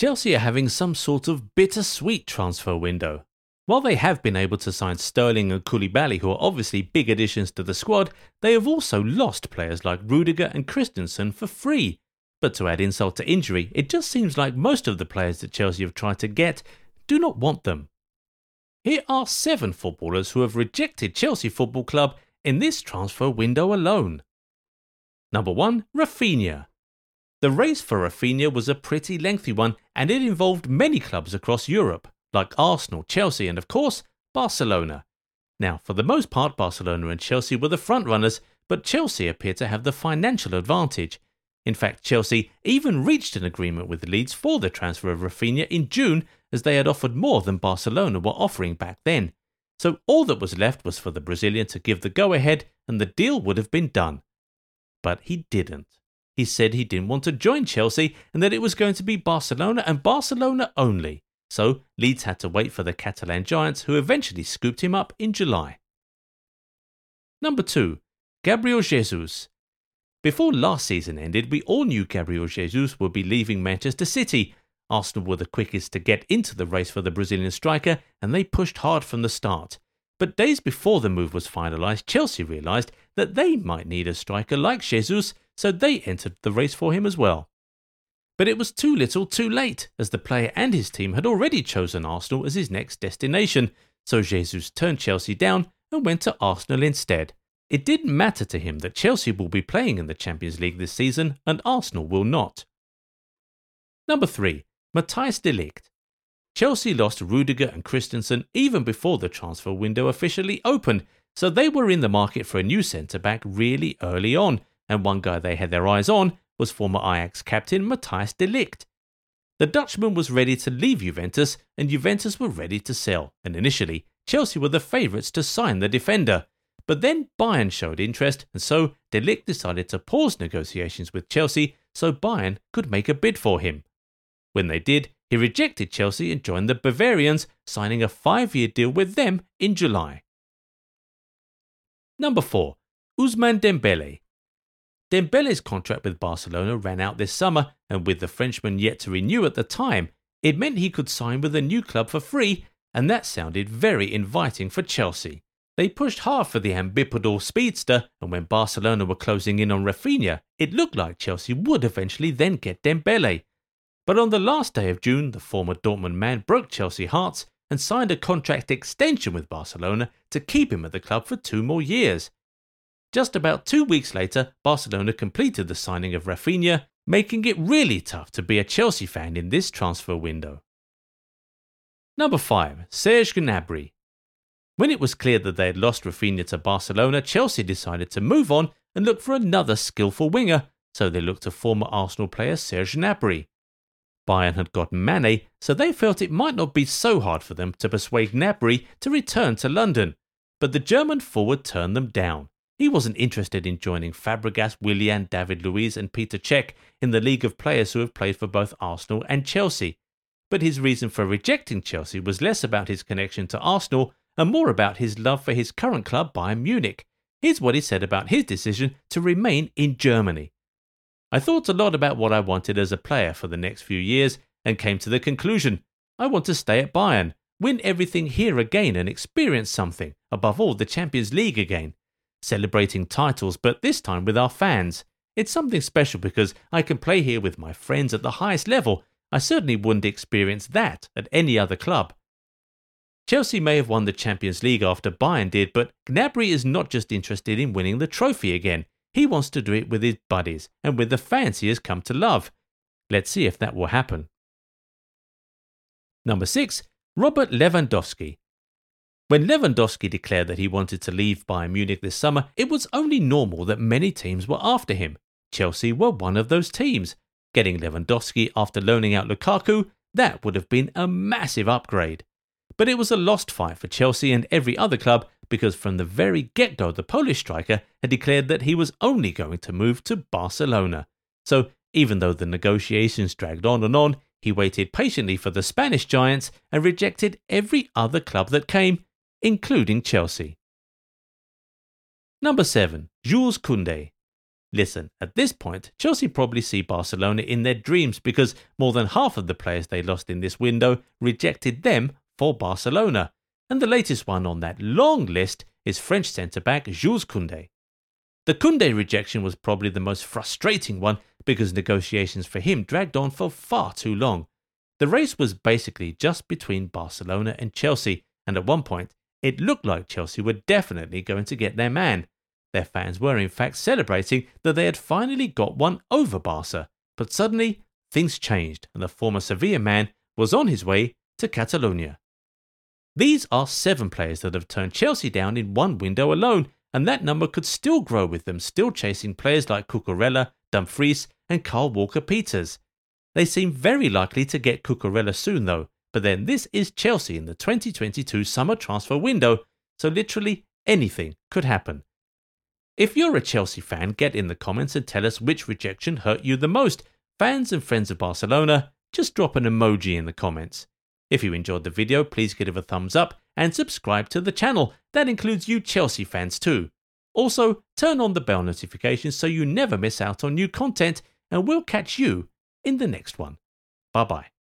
Chelsea are having some sort of bittersweet transfer window. While they have been able to sign Sterling and Koulibaly, who are obviously big additions to the squad, they have also lost players like Rudiger and Christensen for free. But to add insult to injury, it just seems like most of the players that Chelsea have tried to get do not want them. Here are seven footballers who have rejected Chelsea Football Club in this transfer window alone. Number 1, Raphinha. The race for Raphinha was a pretty lengthy one and it involved many clubs across Europe, like Arsenal, Chelsea, and of course, Barcelona. Now, for the most part, Barcelona and Chelsea were the front runners, but Chelsea appeared to have the financial advantage. In fact, Chelsea even reached an agreement with Leeds for the transfer of Raphinha in June, as they had offered more than Barcelona were offering back then. So all that was left was for the Brazilian to give the go ahead, and the deal would have been done. But he didn't. He said he didn't want to join Chelsea and that it was going to be Barcelona and Barcelona only. So Leeds had to wait for the Catalan giants, who eventually scooped him up in July. Number 2. Gabriel Jesus. Before last season ended, we all knew Gabriel Jesus would be leaving Manchester City. Arsenal were the quickest to get into the race for the Brazilian striker, and they pushed hard from the start. But days before the move was finalised, Chelsea realised that they might need a striker like Jesus, so they entered the race for him as well. But it was too little too late, as the player and his team had already chosen Arsenal as his next destination, so Jesus turned Chelsea down and went to Arsenal instead. It didn't matter to him that Chelsea will be playing in the Champions League this season and Arsenal will not. Number 3. Matthijs de Ligt. Chelsea lost Rudiger and Christensen even before the transfer window officially opened, so they were in the market for a new centre back really early on, and one guy they had their eyes on was former Ajax captain Matthijs de Ligt. The Dutchman was ready to leave Juventus, and Juventus were ready to sell, and initially, Chelsea were the favourites to sign the defender. But then Bayern showed interest, and so De Ligt decided to pause negotiations with Chelsea so Bayern could make a bid for him. When they did, he rejected Chelsea and joined the Bavarians, signing a five year deal with them in July. Number 4. Ousmane Dembele. Dembele's contract with Barcelona ran out this summer, and with the Frenchman yet to renew at the time, it meant he could sign with a new club for free, and that sounded very inviting for Chelsea. They pushed hard for the ambipedal speedster, and when Barcelona were closing in on Raphinha, it looked like Chelsea would eventually then get Dembele. But on the last day of June, the former Dortmund man broke Chelsea hearts and signed a contract extension with Barcelona to keep him at the club for two more years. Just about two weeks later, Barcelona completed the signing of Raphinha, making it really tough to be a Chelsea fan in this transfer window. Number 5. Serge Gnabry. When it was clear that they had lost Raphinha to Barcelona, Chelsea decided to move on and look for another skillful winger, so they looked to former Arsenal player Serge Gnabry. Bayern had got Mane, so they felt it might not be so hard for them to persuade Gnabry to return to London. But the German forward turned them down. He wasn't interested in joining Fabregas, Willian, David Luiz, and Petr Cech in the league of players who have played for both Arsenal and Chelsea. But his reason for rejecting Chelsea was less about his connection to Arsenal and more about his love for his current club, Bayern Munich. Here's what he said about his decision to remain in Germany. I thought a lot about what I wanted as a player for the next few years and came to the conclusion I want to stay at Bayern, win everything here again and experience something, above all the Champions League again. Celebrating titles, but this time with our fans. It's something special because I can play here with my friends at the highest level. I certainly wouldn't experience that at any other club. Chelsea may have won the Champions League after Bayern did, but Gnabry is not just interested in winning the trophy again. He wants to do it with his buddies and with the fans he has come to love. Let's see if that will happen. Number 6. Robert Lewandowski. When Lewandowski declared that he wanted to leave Bayern Munich this summer, it was only normal that many teams were after him. Chelsea were one of those teams. Getting Lewandowski after loaning out Lukaku, that would have been a massive upgrade. But it was a lost fight for Chelsea and every other club because from the very get go, the Polish striker had declared that he was only going to move to Barcelona. So, even though the negotiations dragged on and on, he waited patiently for the Spanish giants and rejected every other club that came, including Chelsea. Number 7. Jules Koundé. Listen, at this point, Chelsea probably see Barcelona in their dreams because more than half of the players they lost in this window rejected them for Barcelona. And the latest one on that long list is French centre back Jules Koundé. The Koundé rejection was probably the most frustrating one because negotiations for him dragged on for far too long. The race was basically just between Barcelona and Chelsea, and at one point, it looked like Chelsea were definitely going to get their man. Their fans were in fact celebrating that they had finally got one over Barca, but suddenly things changed and the former Sevilla man was on his way to Catalonia. These are seven players that have turned Chelsea down in one window alone, and that number could still grow with them still chasing players like Cucurella, Dumfries, and Kyle Walker Peters. They seem very likely to get Cucurella soon though, but then this is Chelsea in the 2022 summer transfer window, so literally anything could happen. If you're a Chelsea fan, get in the comments and tell us which rejection hurt you the most. Fans and friends of Barcelona, just drop an emoji in the comments. If you enjoyed the video, please give it a thumbs up and subscribe to the channel. That includes you Chelsea fans too. Also, turn on the bell notifications so you never miss out on new content, and we'll catch you in the next one. Bye bye.